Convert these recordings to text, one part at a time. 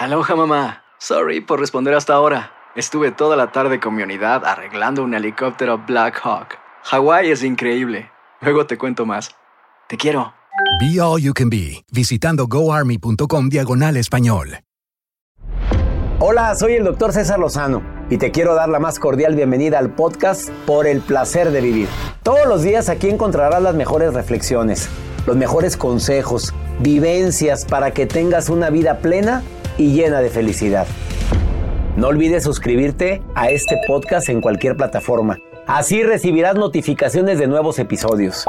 Aloha mamá. Sorry por responder hasta ahora. Estuve toda la tarde con mi unidad arreglando un helicóptero Black Hawk. Hawái es increíble. Luego te cuento más. Te quiero. Be All You Can Be, visitando goarmy.com diagonal español. Hola, soy el doctor César Lozano y te quiero dar la más cordial bienvenida al podcast Por el Placer de Vivir. Todos los días aquí encontrarás las mejores reflexiones, los mejores consejos, vivencias para que tengas una vida plena y llena de felicidad. No olvides suscribirte a este podcast en cualquier plataforma. Así recibirás notificaciones de nuevos episodios.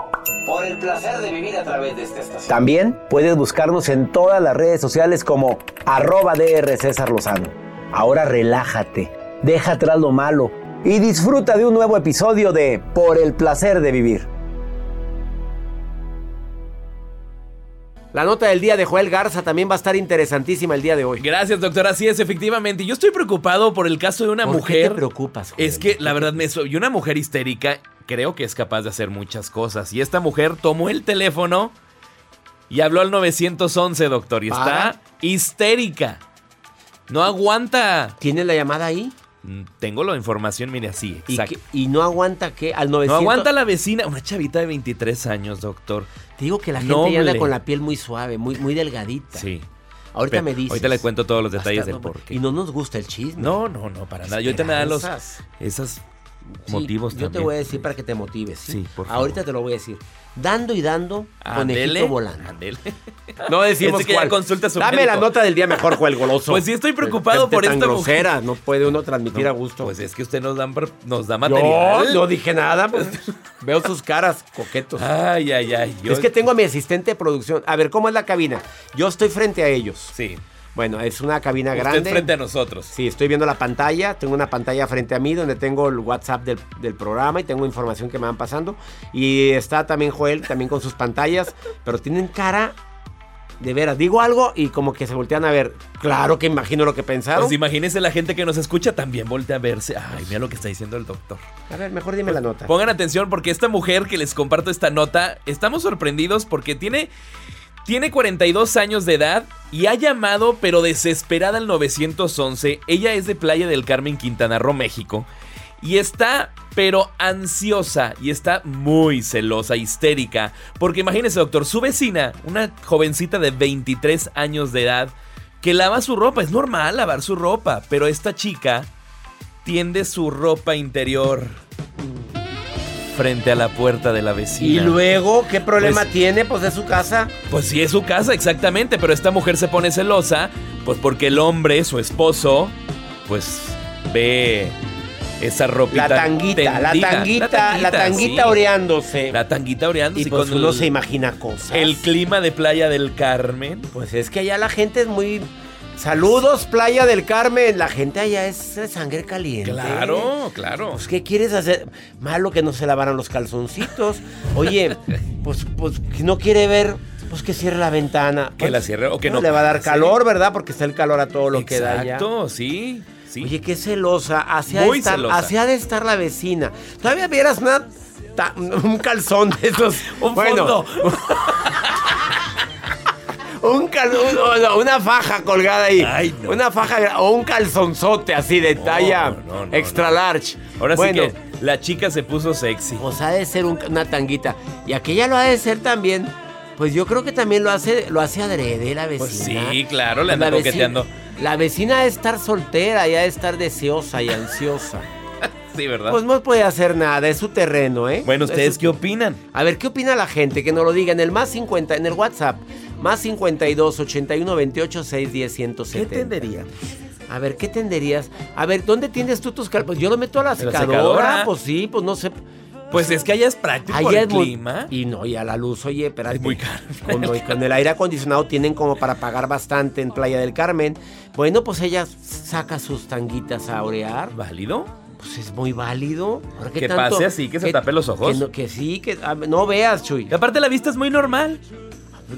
Por el placer de vivir a través de esta estación. También puedes buscarnos en todas las redes sociales como arroba DR César Lozano. Ahora relájate, deja atrás lo malo y disfruta de un nuevo episodio de Por el placer de vivir. La nota del día de Joel Garza también va a estar interesantísima el día de hoy. Gracias, doctor. Así es, efectivamente. Yo estoy preocupado por el caso de una ¿Por mujer. qué te preocupas? Joel? Es que la verdad me y una mujer histérica creo que es capaz de hacer muchas cosas. Y esta mujer tomó el teléfono y habló al 911, doctor. Y está histérica. No aguanta. ¿Tiene la llamada ahí? Tengo la información, mire así. ¿Y, no aguanta qué? Al 900. No aguanta la vecina, una chavita de 23 años, doctor. Te digo que la gente Noble. ya anda con la piel muy suave, muy, muy delgadita. Sí. Ahorita Pero me dices. Ahorita le cuento todos los detalles del no- porqué. Y no nos gusta el chisme. No, no, no, para nada. Y ahorita me dan los Esperanzas. Esos Sí, motivos Yo te también. voy a decir para que te motives. Sí, Sí, por favor. Ahorita te lo voy a decir. Dando y dando, Ándele, conejito volando. No decimos Ese que ya cuál. consulta su Dame médico. la nota del día mejor, Joel Goloso. Pues sí estoy preocupado por tan esta grosera, mujer. no puede uno transmitir a gusto. Pues es que usted nos da, nos da Yo material. no dije nada, pues, veo sus caras coquetos. Ay, ay, ay. yo- Es que tengo a mi asistente de producción. A ver, ¿cómo es la cabina? Yo estoy frente a ellos. Sí. Bueno, es una cabina Usted grande. frente a nosotros. Sí, estoy viendo la pantalla. Tengo una pantalla frente a mí donde tengo el WhatsApp del, del programa y tengo información que me van pasando. Y está también Joel, también con sus pantallas. Pero tienen cara de veras. Digo algo y como que se voltean a ver. Claro que imagino lo que pensaron. Pues imagínense la gente que nos escucha también voltea a verse. Ay, mira lo que está diciendo el doctor. A ver, mejor dime la nota. Pongan atención porque esta mujer que les comparto esta nota, estamos sorprendidos porque tiene, tiene 42 años de edad y ha llamado pero desesperada al 911. Ella es de Playa del Carmen, Quintana Roo, México. Y está pero ansiosa y está muy celosa, histérica. Porque imagínense, doctor, su vecina, una jovencita de 23 años de edad, que lava su ropa. Es normal lavar su ropa, pero esta chica tiende su ropa interior frente a la puerta de la Y vecina. luego, ¿qué problema Pues- tiene? Pues de su casa. Pues sí, es su casa, exactamente, pero esta mujer se pone celosa, pues porque el hombre, su esposo, pues ve esa ropita La tanguita, la tanguita, la tanguita sí. oreándose. La tanguita oreándose y pues uno el, se imagina cosas. el clima de Playa del Carmen. Pues es que allá la gente es muy. Saludos, Playa del Carmen. La gente allá es de sangre caliente. Claro, claro. Pues, ¿qué quieres hacer? Malo que no se lavaran los calzoncitos. Oye, pues, pues, si no quiere ver, pues que cierre la ventana. Que la cierre o que no Le va a dar calor, ¿verdad? Porque está el calor a todo lo que da allá. Exacto, sí, sí. Oye, qué celosa. Así ha, de Muy estar, celosa. así ha de estar la vecina. Todavía vieras una, ta- un calzón de esos. Un Bueno, fondo. Un cal- un- una faja colgada ahí. Ay, no. Una faja o un calzonzote así de talla no, extra large. Ahora bueno, sí que la chica se puso sexy. Pues ha de ser un- una tanguita. Y aquella lo ha de ser también. Pues yo creo que también lo hace, lo hace adrede la vecina. Pues sí, claro, le Pues la anda vecina- coqueteando. La vecina ha de estar soltera y ha de estar deseosa y ansiosa. Sí, ¿verdad? Pues no puede hacer nada, es su terreno, ¿eh? bueno, Es ¿ustedes su- qué opinan? A ver, ¿qué opina la gente? Que nos lo diga en el más 50, en el WhatsApp. Más 52 81 28 610 ¿Qué 170. tendería? A ver, ¿qué tenderías? A ver, ¿dónde tienes tú tus calzones? Pues yo lo meto a la ¿En la secadora. secadora? Pues sí, pues no sé. Pues es que allá es práctico Allá el es clima. Y no, y a la luz, oye, espérate. Es muy caro. Con, con el aire acondicionado tienen como para pagar bastante en Playa del Carmen. Bueno, pues ella saca sus tanguitas a orear. ¿Válido? Pues es muy válido. ¿qué Que tanto? pase así, que se tape los ojos. Que, no- que sí, que ah, no veas, Chuy. Y aparte la vista es muy normal.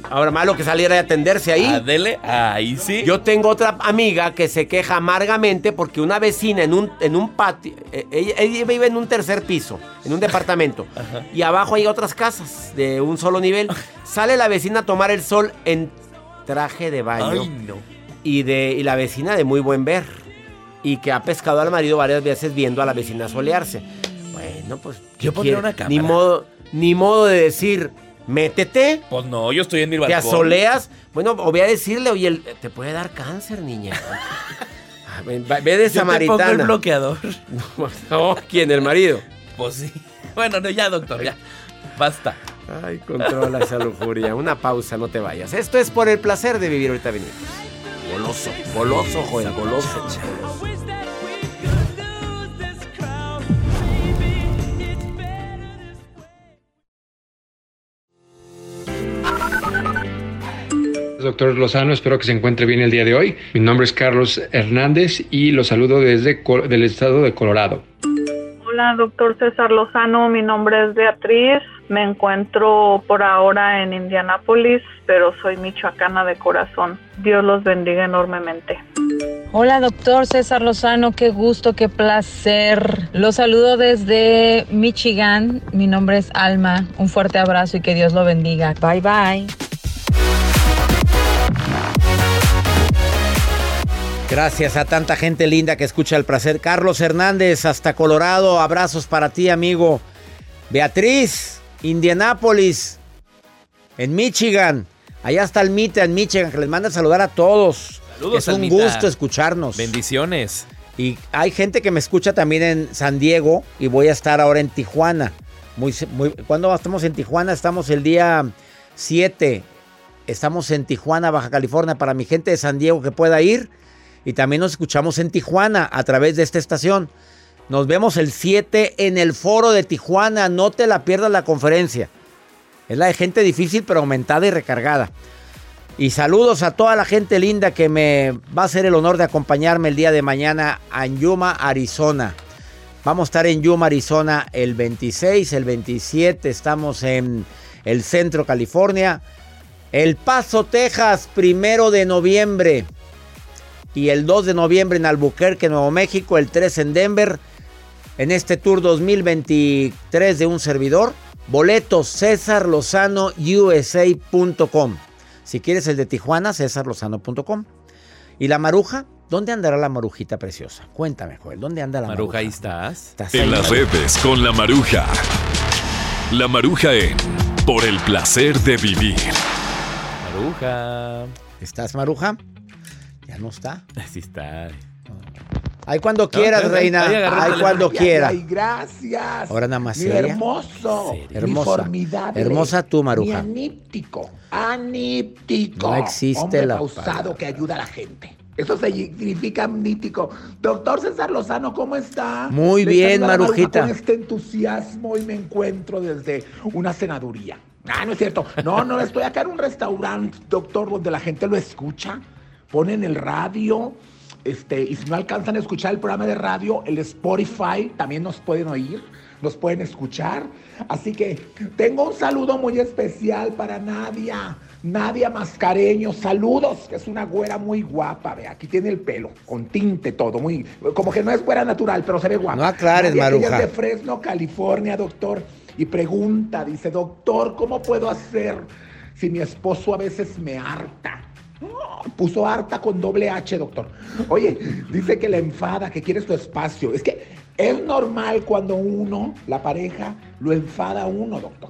Ahora malo que saliera a atenderse ahí. Adele, ahí sí. Yo tengo otra amiga que se queja amargamente porque una vecina en un, en un patio, eh, ella, ella vive en un tercer piso, en un departamento, y abajo hay otras casas de un solo nivel. Sale la vecina a tomar el sol en traje de baño Ay, no. y, de, y la vecina de muy buen ver, y que ha pescado al marido varias veces viendo a la vecina solearse. Bueno, pues... ¿qué Yo pondría una cámara. Ni modo, ni modo de decir, métete. Pues no, yo estoy en mi Te balcón. asoleas. Bueno, o voy a decirle, oye, el- te puede dar cáncer, niña. Ve de Yo te pongo el bloqueador. No, ¿quién? ¿El marido? Pues sí. Bueno, no, ya, doctor, ya. Basta. Ay, controla esa lujuria. Una pausa, no te vayas. Esto es por el placer de vivir ahorita venimos. Goloso, goloso, Joel, goloso. Doctor Lozano, espero que se encuentre bien el día de hoy. Mi nombre es Carlos Hernández y lo saludo desde del estado de Colorado. Hola, doctor César Lozano. Mi nombre es Beatriz. Me encuentro por ahora en Indianápolis, pero soy michoacana de corazón. Dios los bendiga enormemente. Hola, doctor César Lozano, qué gusto, qué placer. Los saludo desde Michigan. Mi nombre es Alma. Un fuerte abrazo y que Dios lo bendiga. Bye bye. Gracias a tanta gente linda que escucha el placer. Carlos Hernández, hasta Colorado. Abrazos para ti, amigo. Beatriz, Indianápolis, en Michigan. Allá está el Mita en Michigan, que les manda a saludar a todos. Saludos, es un Almita. gusto escucharnos. Bendiciones. Y hay gente que me escucha también en San Diego y voy a estar ahora en Tijuana. Muy, se- muy, ¿Cuándo estamos en Tijuana? Estamos el día 7. Estamos en Tijuana, Baja California, para mi gente de San Diego que pueda ir. Y también nos escuchamos en Tijuana a través de esta estación. Nos vemos el 7 en el foro de Tijuana. No te la pierdas la conferencia. Es la de gente difícil, pero aumentada y recargada. Y saludos a toda la gente linda que me va a hacer el honor de acompañarme el día de mañana en Yuma, Arizona. Vamos a estar en Yuma, Arizona el 26, el 27 estamos en el centro, California. El Paso, Texas, primero de noviembre. Y el 2 de noviembre en Albuquerque, Nuevo México. El 3 en Denver. En este tour 2023 de un servidor. Boletos cesarlozanousa.com. Si quieres el de Tijuana, cesarlozano.com. ¿Y la maruja? ¿Dónde andará la marujita preciosa? Cuéntame, Joel, ¿dónde anda la maruja? Maruja, ahí estás. ¿Estás ahí? En las redes con la Maruja. La Maruja en Por el placer de vivir. Maruja. ¿Estás, maruja? Ya no está. Así está. Ahí cuando No, quieras, reina. ahí cuando Ay, quiera. ay, gracias. Ahora nada más Mi hermoso. Hermosa. Hermosa tú, Maruja. Aníptico. Aníptico. No existe Hombre la pausado que ayuda a la gente. Eso significa amnítico. Doctor César Lozano, ¿cómo está? Muy Le bien, Marujita. Con este entusiasmo y me encuentro desde una senaduría. Ah, no es cierto. No, no, estoy acá en un restaurante, doctor, donde la gente lo escucha. Ponen el radio. Este, y si no alcanzan a escuchar el programa de radio, el Spotify también nos pueden oír, nos pueden escuchar. Así que tengo un saludo muy especial para Nadia, Nadia Mascareño. Saludos, que es una güera muy guapa. Ve, aquí tiene el pelo, con tinte todo, muy, como que no es güera natural, pero se ve guapa. No aclares, Nadia, que ella Maruja. es de Fresno, California, doctor. Y pregunta, dice, doctor, ¿cómo puedo hacer si mi esposo a veces me harta? Puso harta con doble H, doctor. Oye, dice que le enfada, que quiere su espacio. Es que es normal cuando uno, la pareja, lo enfada uno, doctor.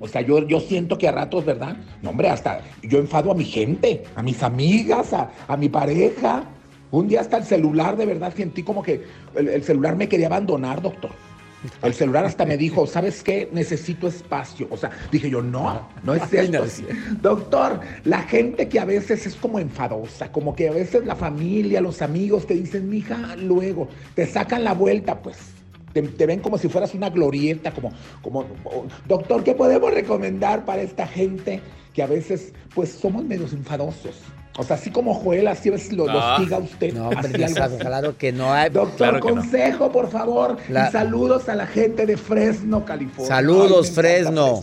O sea, yo, yo siento que a ratos, ¿verdad? No, hombre, hasta yo enfado a mi gente, a mis amigas, a, a mi pareja. Un día hasta el celular, de verdad, sentí como que el, el celular me quería abandonar, doctor. El celular hasta me dijo, ¿sabes qué? Necesito espacio. O sea, dije yo, no, no es esto. Doctor, la gente que a veces es como enfadosa, como que a veces la familia, los amigos te dicen, mija, luego, te sacan la vuelta, pues. te, te ven como si fueras una glorieta, como, como, doctor, ¿qué podemos recomendar para esta gente que a veces, pues, somos medios enfadosos? O sea, así como Joel, así es lo, lo siga usted. No, hombre, algo claro que no hay. Doctor, Claro no. consejo, por favor. La- Y saludos a la gente de Fresno, California. Saludos, Ay, Fresno.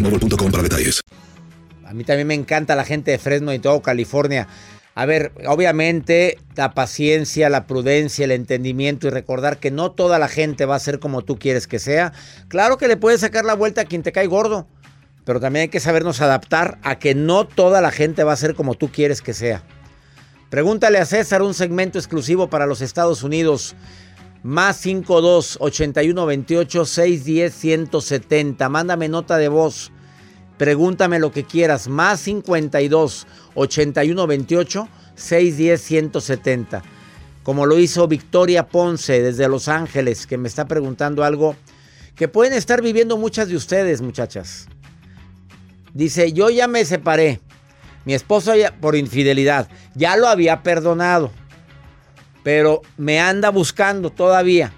para detalles. A mí también me encanta la gente de Fresno y todo California. A ver, obviamente la paciencia, la prudencia, el entendimiento y recordar que no toda la gente va a ser como tú quieres que sea. Claro que le puedes sacar la vuelta a quien te cae gordo, pero también hay que sabernos adaptar a que no toda la gente va a ser como tú quieres que sea. Pregúntale a César un segmento exclusivo para los Estados Unidos. Más 52 81 28 610 170. Mándame nota de voz. Pregúntame lo que quieras. Más 52 81 28 610 170. Como lo hizo Victoria Ponce desde Los Ángeles, que me está preguntando algo que pueden estar viviendo muchas de ustedes, muchachas. Dice, yo ya me separé. Mi esposo ya, por infidelidad ya lo había perdonado. Pero me anda buscando todavía.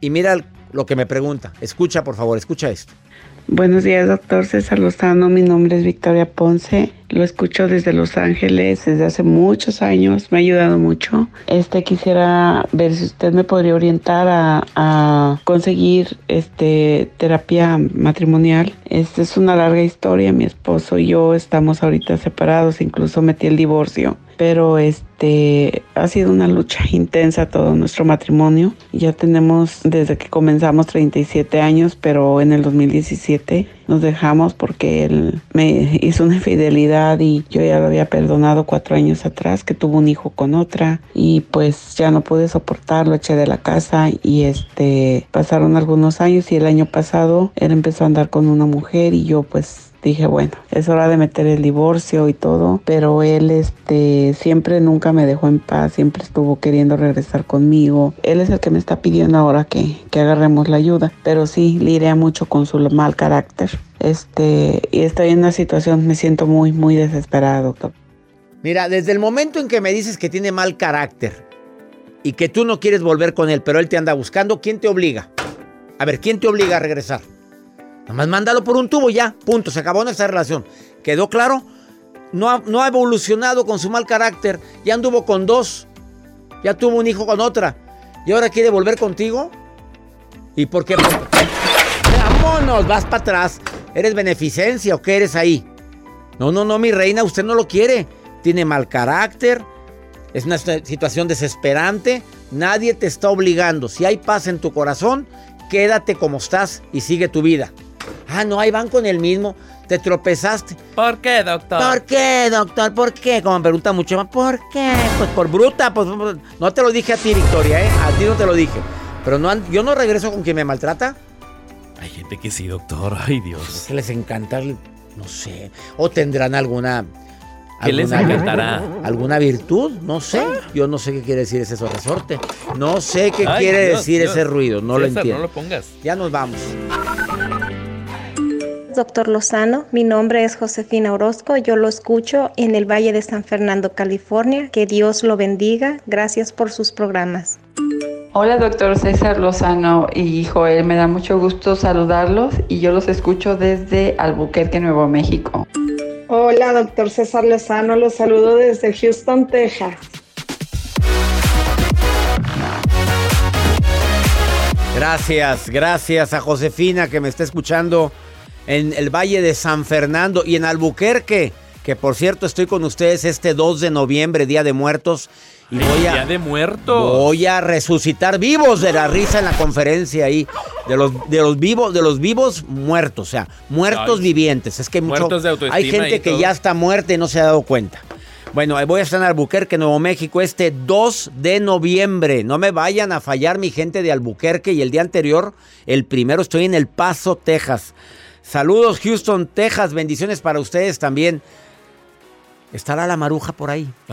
Y mira lo que me pregunta. Escucha, por favor, escucha esto. Buenos días, doctor César Lozano. Mi nombre es Victoria Ponce. Lo escucho desde Los Ángeles desde hace muchos años. Me ha ayudado mucho. Este quisiera ver si usted me podría orientar a, conseguir este terapia matrimonial. Esta es una larga historia. Mi esposo y yo estamos ahorita separados. Incluso metí el divorcio. Pero este ha sido una lucha intensa todo nuestro matrimonio. Ya tenemos desde que comenzamos 37 años, pero en el 2017 nos dejamos porque él me hizo una infidelidad y yo ya lo había perdonado cuatro años atrás, que tuvo un hijo con otra y pues ya no pude soportarlo, eché de la casa y este pasaron algunos años y el año pasado él empezó a andar con una mujer y yo pues dije, bueno, es hora de meter el divorcio y todo, pero él este siempre nunca me dejó en paz, siempre estuvo queriendo regresar conmigo. Él es el que me está pidiendo ahora que, que agarremos la ayuda, pero sí lidia mucho con su mal carácter. Este, y estoy en una situación, me siento muy, muy desesperado, doctor. Mira, desde el momento en que me dices que tiene mal carácter y que tú no quieres volver con él, pero él te anda buscando, ¿quién te obliga? A ver, ¿quién te obliga a regresar? Nada más mándalo por un tubo y ya, punto, se acabó nuestra relación. ¿Quedó claro? No ha, no ha evolucionado con su mal carácter, ya anduvo con dos, ya tuvo un hijo con otra, y ahora quiere volver contigo. ¿Y por qué? Vámonos, vas para atrás. ¿Eres beneficencia o qué eres ahí? No, no, no, mi reina, usted no lo quiere. Tiene mal carácter, es una situación desesperante. Nadie te está obligando. Si hay paz en tu corazón, quédate como estás y sigue tu vida. Ah, no, ahí van con el mismo. Te tropezaste. ¿Por qué, doctor? ¿Por qué, doctor? ¿Por qué? Como me pregunta mucho más, ¿por qué? Pues por bruta, pues no te lo dije a ti, Victoria, ¿eh? A ti no te lo dije. Pero no, yo no regreso con quien me maltrata. Hay gente que sí, doctor. Ay, Dios. Que les encanta, no sé. O tendrán alguna. ¿Qué les encantará? ¿Alguna virtud? No sé. Yo no sé qué quiere decir ese resorte. No sé qué Ay, quiere Dios, decir Dios. ese ruido. No lo entiendo. No lo pongas. Ya nos vamos. Doctor Lozano, mi nombre es Josefina Orozco, yo lo escucho en el Valle de San Fernando, California. Que Dios lo bendiga. Gracias por sus programas. Hola, doctor César Lozano y Joel, me da mucho gusto saludarlos y yo los escucho desde Albuquerque, Nuevo México. Hola, doctor César Lozano, los saludo desde Houston, Texas. Gracias, gracias a Josefina que me está escuchando en el Valle de San Fernando y en Albuquerque, que por cierto estoy con ustedes este 2 de noviembre, Día de Muertos. Y voy a, Día de muertos. voy a resucitar vivos de la risa en la conferencia ahí. De los, de los vivos, de los vivos muertos, o sea, muertos Ay. vivientes. Es que hay mucho- Muertos de hay gente que todo. ya está muerta y no se ha dado cuenta. Bueno, voy a estar en Albuquerque, Nuevo México, este 2 de noviembre. No me vayan a fallar mi gente de Albuquerque. Y el día anterior, el primero, estoy en El Paso, Texas. Saludos, Houston, Texas. Bendiciones para ustedes también. ¿Estará la maruja por ahí?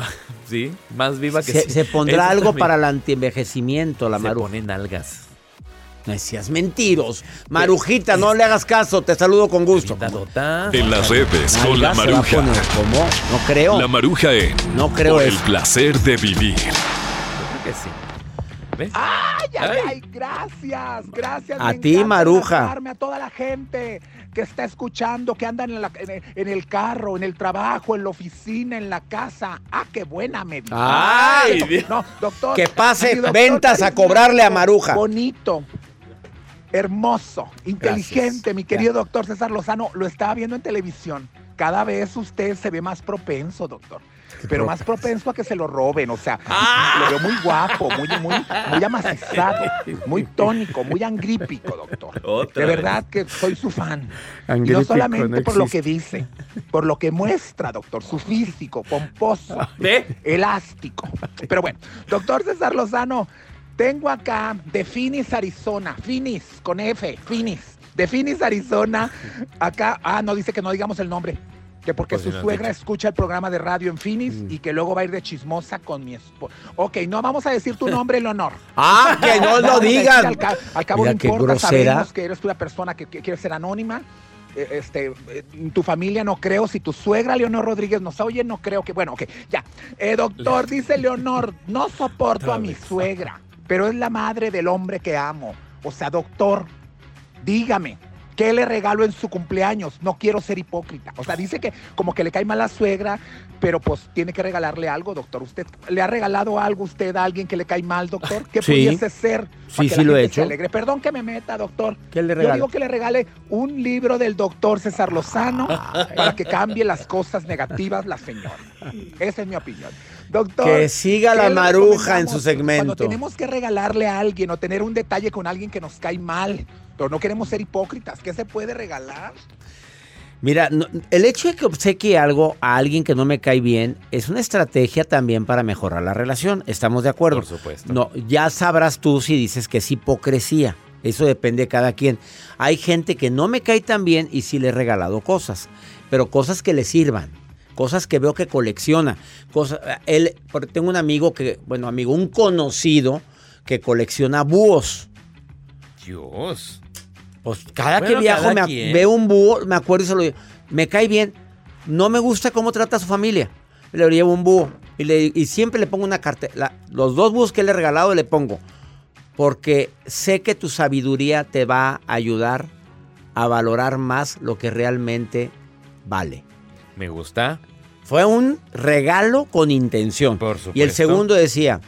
Sí, más viva que Se, sí. se pondrá Eso algo también. para el antienvejecimiento, la Se maruja. ponen algas. No decías mentiros. Marujita, no le hagas caso. Te saludo con gusto. En las redes con la maruja. ¿Cómo? No creo. La maruja en No creo Por eso. el placer de vivir. Creo que sí. ¡Ay, ay, ay! Gracias, gracias. A ti, Maruja. A toda la gente que está escuchando, que andan en, la- en el- carro, en el trabajo, en la oficina, en la casa. ¡Ah, qué buena medicina! ¡Ay, Dios! No, doctor. Que pase doctor ventas a cobrarle a Maruja. Bonito. Hermoso, inteligente, mi querido doctor César Lozano, lo estaba viendo en televisión. Cada vez usted se ve más propenso, doctor. Pero más propenso a que se lo roben, o sea, Ah. lo veo muy guapo, muy, muy, muy amacizado, muy tónico, muy angrípico, doctor. Otra de vez. verdad que soy su fan. y no solamente no por lo que dice, por lo que muestra, doctor, su físico, pomposo, elástico. Pero bueno, doctor César Lozano, tengo acá de Phoenix, Arizona, Phoenix, con F, Phoenix, de Phoenix, Arizona, acá, ah, no dice que no digamos el nombre. Que porque Pues su suegra escucha el programa de radio en Phoenix Mm. y que luego va a ir de chismosa con mi esposo. Ok, no vamos a decir tu nombre, Leonor. Ah, que no lo digan. Al, ca- al cabo Mira no importa, sabemos que eres una persona que, que quiere ser anónima. Eh, Este, eh, tu familia no creo, si tu suegra Leonor Rodríguez nos oye, no creo que, bueno, ok, ya. Eh, doctor, dice Leonor, no soporto a mi suegra, pero es la madre del hombre que amo. O sea, doctor, dígame, ¿qué le regalo en su cumpleaños? No quiero ser hipócrita. O sea, dice que como que le cae mal la suegra, pero pues tiene que regalarle algo, doctor. ¿Usted le ha regalado algo a usted a alguien que le cae mal, doctor? ¿Qué Sí. pudiese ser? Sí, para que sí la lo he se hecho. alegre? Perdón que me meta, doctor. ¿Qué le Yo regala? digo que le regale un libro del doctor César Lozano para que cambie las cosas negativas la señora. Esa es mi opinión. Doctor. Que siga la ¿qué le maruja en su segmento. Cuando tenemos que regalarle a alguien o tener un detalle con alguien que nos cae mal, pero no queremos ser hipócritas, ¿qué se puede regalar? Mira, no- el hecho de que obsequie algo a alguien que no me cae bien es una estrategia también para mejorar la relación. ¿Estamos de acuerdo? Por supuesto. No, ya sabrás tú si dices que es hipocresía. Eso depende de cada quien. Hay gente que no me cae tan bien y sí le he regalado cosas, pero cosas que le sirvan, cosas que veo que colecciona, cosas. Él, tengo un amigo que, bueno, amigo, un conocido que colecciona búhos. Dios. Pues cada Bueno, que viajo cada me quien. veo un búho, me acuerdo y se lo digo. Me cae bien. No me gusta cómo trata a su familia. Le llevo un búho. Y, le- y siempre le pongo una cartera. Los dos búhos que le he regalado le pongo. Porque sé que tu sabiduría te va a ayudar a valorar más lo que realmente vale. Me gusta. Fue un regalo con intención. Por Y el supuesto. segundo decía,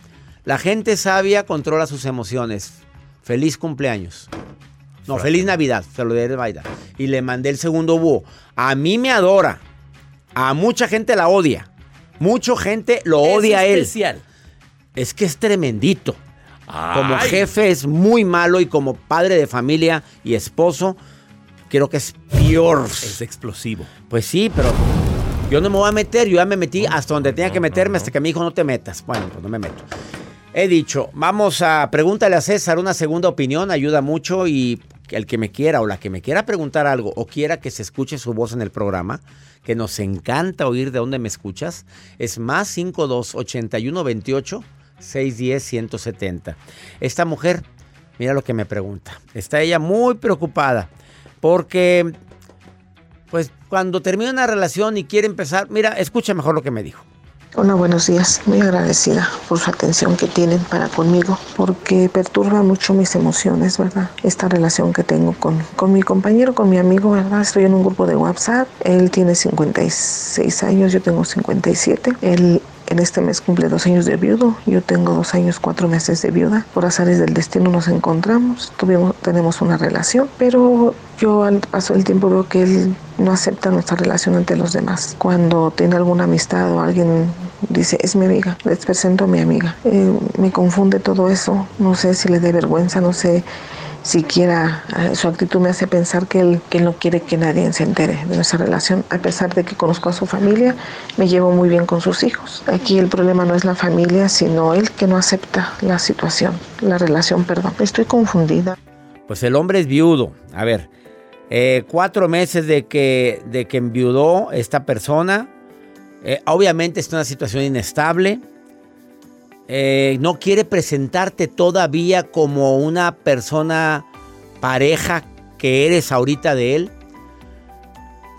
la gente sabia controla sus emociones. Feliz cumpleaños. No, feliz Navidad. Se lo di de Navidad. Y le mandé el segundo búho. A mí me adora. A mucha gente la odia. Mucha gente lo Es odia a él. especial. Es que es tremendito. Como jefe es muy malo y como padre de familia y esposo, creo que es peor. Es explosivo. Pues sí, pero yo no me voy a meter. Yo ya me metí hasta donde tenía que meterme, hasta que me dijo no te metas. Bueno, pues no me meto. He dicho, vamos a pregúntale a César una segunda opinión, ayuda mucho y el que me quiera o la que me quiera preguntar algo o quiera que se escuche su voz en el programa, que nos encanta oír de dónde me escuchas, es más 52 81 28 610 170. Esta mujer, mira lo que me pregunta. Está ella muy preocupada porque pues cuando termina una relación y quiere empezar, mira, escucha mejor lo que me dijo. Hola, buenos días. Muy agradecida por su atención que tienen para conmigo, porque perturba mucho mis emociones, ¿verdad? Esta relación que tengo con, con mi compañero, con mi amigo, ¿verdad? Estoy en un grupo de WhatsApp. Él tiene 56 años, yo tengo 57. Él en este mes cumple dos años de viudo, yo tengo dos años, cuatro meses de viuda. Por azares del destino nos encontramos, tuvimos, tenemos una relación, pero yo al paso del tiempo veo que él no acepta nuestra relación ante los demás. Cuando tiene alguna amistad o alguien dice, es mi amiga, les presento a mi amiga. Eh, me confunde todo eso, no sé si le dé vergüenza, no sé siquiera eh, su actitud me hace pensar que él, que no quiere que nadie se entere de nuestra relación, a pesar de que conozco a su familia, me llevo muy bien con sus hijos. Aquí el problema no es la familia, sino él que no acepta la situación, la relación, perdón. Estoy confundida. Pues el hombre es viudo. A ver, eh, cuatro meses de que, de que enviudó esta persona. Eh, obviamente es una situación inestable. Eh, no quiere presentarte todavía como una persona pareja que eres ahorita de él.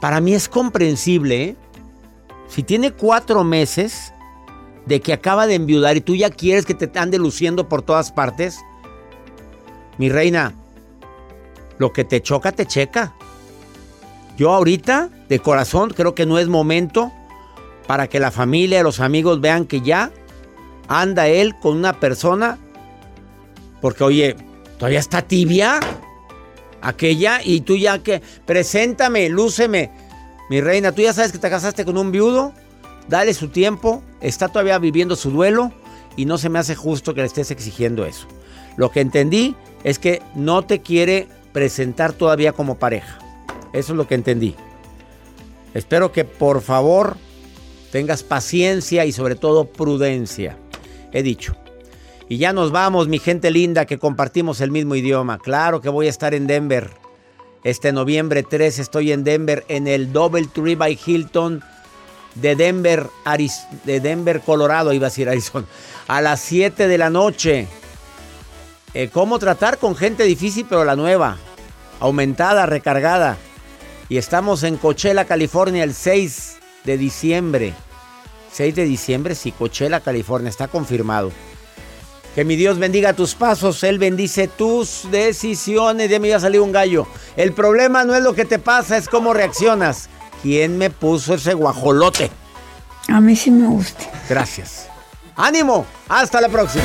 Para mí es comprensible. ¿eh? Si tiene cuatro meses de que acaba de enviudar y tú ya quieres que te ande luciendo por todas partes, mi reina, lo que te choca, te checa. Yo ahorita, de corazón, creo que no es momento para que la familia, los amigos vean que ya anda él con una persona, porque oye, todavía está tibia aquella y tú ya que, preséntame, lúceme, mi reina, tú ya sabes que te casaste con un viudo, dale su tiempo, está todavía viviendo su duelo y no se me hace justo que le estés exigiendo eso. Lo que entendí es que no te quiere presentar todavía como pareja. Eso es lo que entendí. Espero que por favor tengas paciencia y sobre todo prudencia he dicho. Y ya nos vamos, mi gente linda, que compartimos el mismo idioma. Claro que voy a estar en Denver. Este noviembre 3 estoy en Denver en el Double Tree by Hilton de Denver, de Denver, Colorado, iba a decir Arizona, a las 7 de la noche. Eh, ¿Cómo tratar con gente difícil, pero la nueva? Aumentada, recargada. Y estamos en Coachella, California, el 6 de diciembre. 6 de diciembre, sí, Coachella, California, está confirmado. Que mi Dios bendiga tus pasos, Él bendice tus decisiones. Ya me iba a salir un gallo. El problema no es lo que te pasa, es cómo reaccionas. ¿Quién me puso ese guajolote? A mí sí me gusta. Gracias. ¡Ánimo! ¡Hasta la próxima!